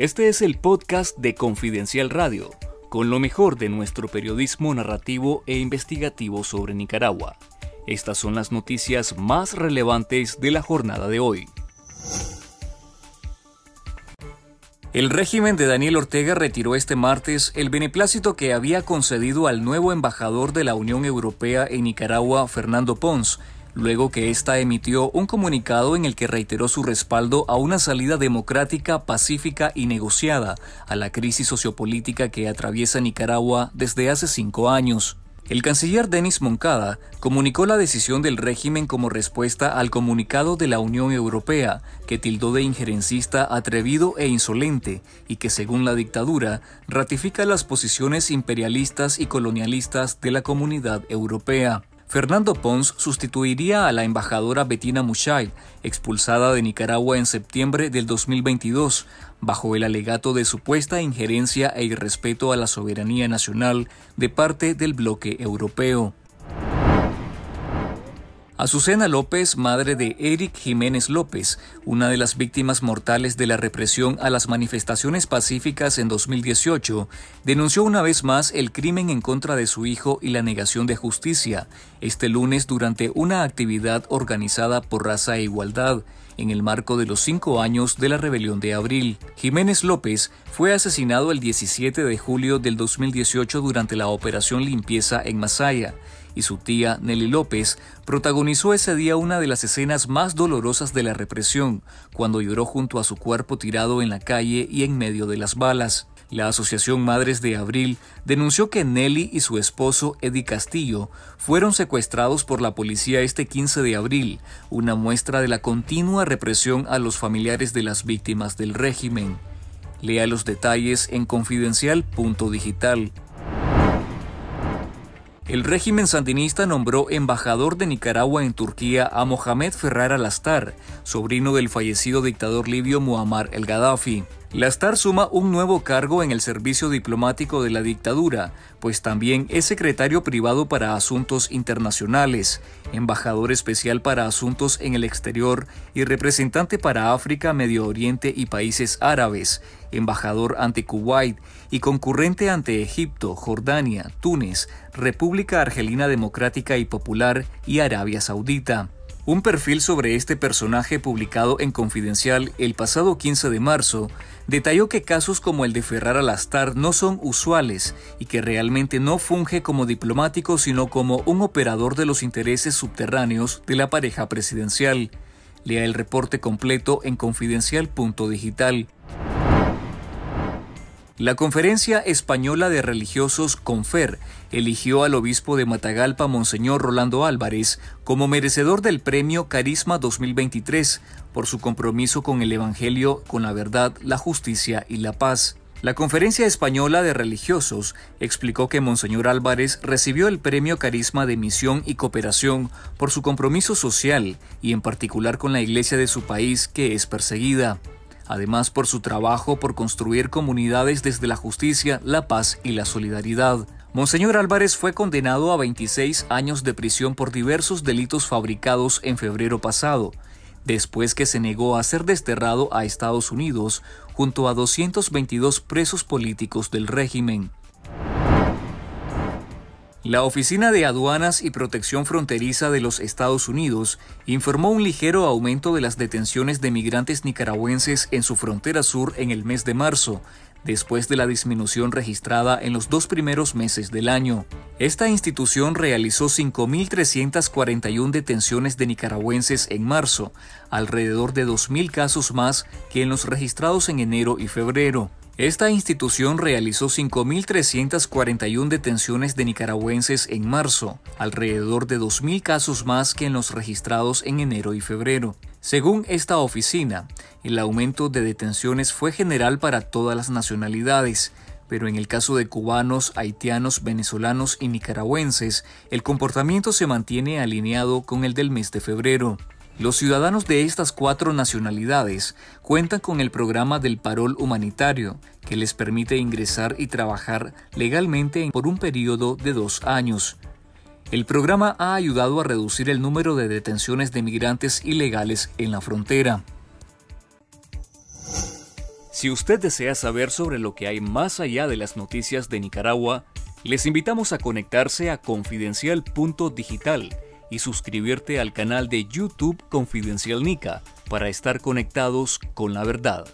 Este es el podcast de Confidencial Radio, con lo mejor de nuestro periodismo narrativo e investigativo sobre Nicaragua. Estas son las noticias más relevantes de la jornada de hoy. El régimen de Daniel Ortega retiró este martes el beneplácito que había concedido al nuevo embajador de la Unión Europea en Nicaragua, Fernando Pons, luego que ésta emitió un comunicado en el que reiteró su respaldo a una salida democrática, pacífica y negociada a la crisis sociopolítica que atraviesa Nicaragua desde hace cinco años. El canciller Denis Moncada comunicó la decisión del régimen como respuesta al comunicado de la Unión Europea, que tildó de injerencista atrevido e insolente y que, según la dictadura, ratifica las posiciones imperialistas y colonialistas de la comunidad europea. Fernando Pons sustituiría a la embajadora Bettina Mushay, expulsada de Nicaragua en septiembre del 2022, bajo el alegato de supuesta injerencia e irrespeto a la soberanía nacional de parte del bloque europeo. Azucena López, madre de Eric Jiménez López, una de las víctimas mortales de la represión a las manifestaciones pacíficas en 2018, denunció una vez más el crimen en contra de su hijo y la negación de justicia, este lunes durante una actividad organizada por Raza e Igualdad, en el marco de los cinco años de la rebelión de abril. Jiménez López fue asesinado el 17 de julio del 2018 durante la operación limpieza en Masaya y su tía Nelly López protagonizó ese día una de las escenas más dolorosas de la represión, cuando lloró junto a su cuerpo tirado en la calle y en medio de las balas. La Asociación Madres de Abril denunció que Nelly y su esposo Eddie Castillo fueron secuestrados por la policía este 15 de abril, una muestra de la continua represión a los familiares de las víctimas del régimen. Lea los detalles en confidencial.digital. El régimen sandinista nombró embajador de Nicaragua en Turquía a Mohamed Ferrar al-Astar, sobrino del fallecido dictador libio Muammar el-Gaddafi. Lastar suma un nuevo cargo en el servicio diplomático de la dictadura, pues también es secretario privado para asuntos internacionales, embajador especial para asuntos en el exterior y representante para África, Medio Oriente y países árabes, embajador ante Kuwait y concurrente ante Egipto, Jordania, Túnez, República Argelina Democrática y Popular y Arabia Saudita. Un perfil sobre este personaje publicado en Confidencial el pasado 15 de marzo detalló que casos como el de Ferrar Alastar no son usuales y que realmente no funge como diplomático sino como un operador de los intereses subterráneos de la pareja presidencial. Lea el reporte completo en confidencial.digital. La Conferencia Española de Religiosos Confer eligió al obispo de Matagalpa, Monseñor Rolando Álvarez, como merecedor del premio Carisma 2023 por su compromiso con el Evangelio, con la verdad, la justicia y la paz. La Conferencia Española de Religiosos explicó que Monseñor Álvarez recibió el premio Carisma de Misión y Cooperación por su compromiso social y en particular con la iglesia de su país que es perseguida además por su trabajo por construir comunidades desde la justicia, la paz y la solidaridad. Monseñor Álvarez fue condenado a 26 años de prisión por diversos delitos fabricados en febrero pasado, después que se negó a ser desterrado a Estados Unidos junto a 222 presos políticos del régimen. La Oficina de Aduanas y Protección Fronteriza de los Estados Unidos informó un ligero aumento de las detenciones de migrantes nicaragüenses en su frontera sur en el mes de marzo, después de la disminución registrada en los dos primeros meses del año. Esta institución realizó 5.341 detenciones de nicaragüenses en marzo, alrededor de 2.000 casos más que en los registrados en enero y febrero. Esta institución realizó 5.341 detenciones de nicaragüenses en marzo, alrededor de 2.000 casos más que en los registrados en enero y febrero. Según esta oficina, el aumento de detenciones fue general para todas las nacionalidades, pero en el caso de cubanos, haitianos, venezolanos y nicaragüenses, el comportamiento se mantiene alineado con el del mes de febrero. Los ciudadanos de estas cuatro nacionalidades cuentan con el programa del parol humanitario, que les permite ingresar y trabajar legalmente por un periodo de dos años. El programa ha ayudado a reducir el número de detenciones de migrantes ilegales en la frontera. Si usted desea saber sobre lo que hay más allá de las noticias de Nicaragua, les invitamos a conectarse a confidencial.digital y suscribirte al canal de YouTube Confidencial Nica para estar conectados con la verdad.